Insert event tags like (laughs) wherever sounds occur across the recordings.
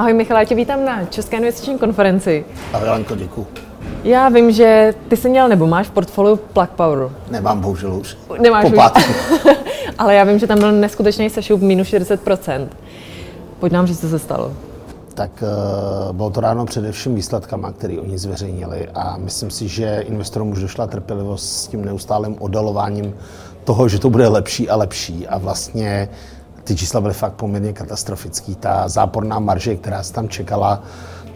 Ahoj Michal, já tě vítám na České investiční konferenci. Ahoj Lenko, děkuji. Já vím, že ty jsi měl nebo máš v portfoliu Plug Power. Nemám bohužel už. Nemáš po už. (laughs) Ale já vím, že tam byl neskutečný sešup minus 40%. Pojď nám říct, co se stalo. Tak uh, bylo to ráno především výsledkama, které oni zveřejnili a myslím si, že investorům už došla trpělivost s tím neustálým oddalováním toho, že to bude lepší a lepší a vlastně ty čísla byly fakt poměrně katastrofický. Ta záporná marže, která se tam čekala,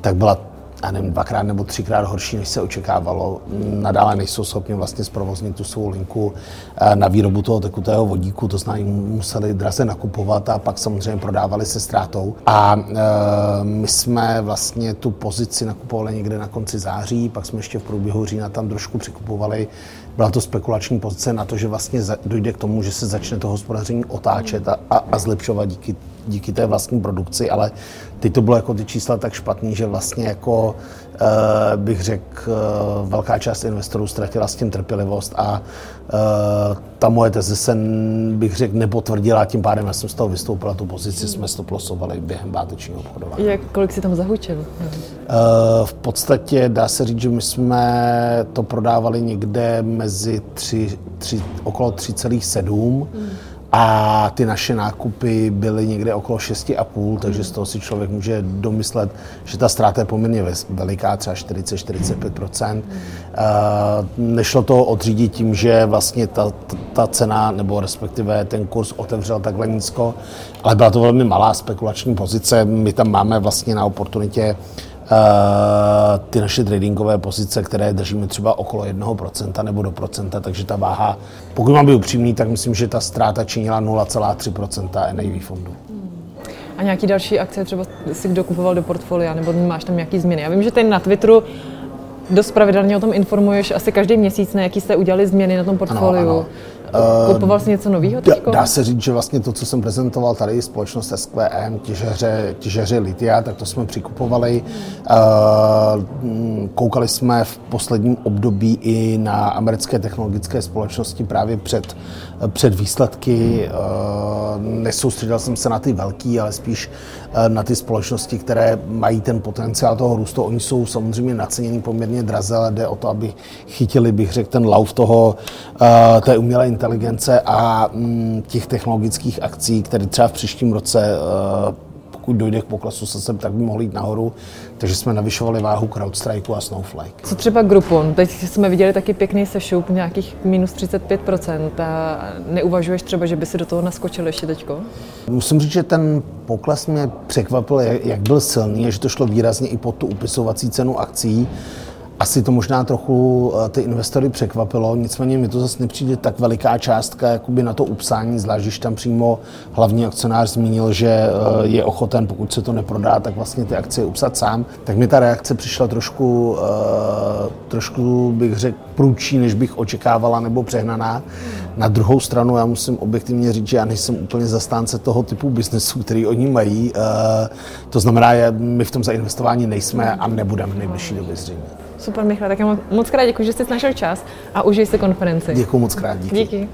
tak byla já nevím, dvakrát nebo třikrát horší, než se očekávalo. Nadále nejsou schopni vlastně zprovoznit tu svou linku eh, na výrobu toho tekutého vodíku, to znamená, museli draze nakupovat a pak samozřejmě prodávali se ztrátou. A e, my jsme vlastně tu pozici nakupovali někde na konci září, pak jsme ještě v průběhu října tam trošku přikupovali. Byla to spekulační pozice na to, že vlastně dojde k tomu, že se začne to hospodaření otáčet a, a, a zlepšovat díky díky té vlastní produkci, ale teď to bylo jako ty čísla tak špatný, že vlastně jako uh, bych řekl, uh, velká část investorů ztratila s tím trpělivost a uh, ta moje teze se, bych řekl, nepotvrdila, tím pádem já jsem z toho vystoupila, tu pozici jsme stoplosovali během bátečního obchodování. Jak, kolik si tam zahučil? V podstatě dá se říct, že my jsme to prodávali někde mezi tři, tři, okolo 3,7 hmm a ty naše nákupy byly někde okolo 6,5, takže z toho si člověk může domyslet, že ta ztráta je poměrně veliká, třeba 40-45%. Nešlo to odřídit tím, že vlastně ta, ta cena, nebo respektive ten kurz otevřel takhle nízko, ale byla to velmi malá spekulační pozice. My tam máme vlastně na oportunitě Eh, ty naše tradingové pozice, které držíme třeba okolo 1% nebo do procenta, takže ta váha, pokud mám být upřímný, tak myslím, že ta ztráta činila 0,3% NAV fondu. A nějaký další akce třeba si kdo kupoval do portfolia, nebo máš tam nějaký změny? Já vím, že tady na Twitteru dost pravidelně o tom informuješ asi každý měsíc, na jaký jste udělali změny na tom portfoliu. Ano, ano. Kupoval jsi něco nového teďko? Dá se říct, že vlastně to, co jsem prezentoval tady, společnost SQM, těžeře, těžeře litia, tak to jsme přikupovali. Koukali jsme v posledním období i na americké technologické společnosti právě před, před výsledky. Nesoustředil jsem se na ty velký, ale spíš na ty společnosti, které mají ten potenciál toho růstu. Oni jsou samozřejmě naceněni poměrně draze, ale jde o to, aby chytili, bych řekl, ten lauf toho, té umělé inteligence inteligence a mm, těch technologických akcí, které třeba v příštím roce eh, pokud dojde k poklesu se tak by mohly jít nahoru. Takže jsme navyšovali váhu CrowdStrike a Snowflake. Co třeba Groupon? Teď jsme viděli taky pěkný sešup, nějakých minus 35%. A neuvažuješ třeba, že by si do toho naskočil ještě teďko? Musím říct, že ten pokles mě překvapil, jak byl silný, že to šlo výrazně i pod tu upisovací cenu akcí. Asi to možná trochu eh, ty investory překvapilo, nicméně mi to zase nepřijde tak veliká částka jakoby na to upsání, zvlášť když tam přímo hlavní akcionář zmínil, že eh, je ochoten, pokud se to neprodá, tak vlastně ty akcie upsat sám. Tak mi ta reakce přišla trošku, eh, trošku bych řekl, průčí, než bych očekávala nebo přehnaná. Na druhou stranu já musím objektivně říct, že já nejsem úplně zastánce toho typu biznesu, který oni mají. To znamená, my v tom zainvestování nejsme a nebudeme v nejbližší době zřejmě. Super, Michal, tak já moc krát děkuji, že jste našel čas a užij si konferenci. Děkuji moc krát, díky. díky.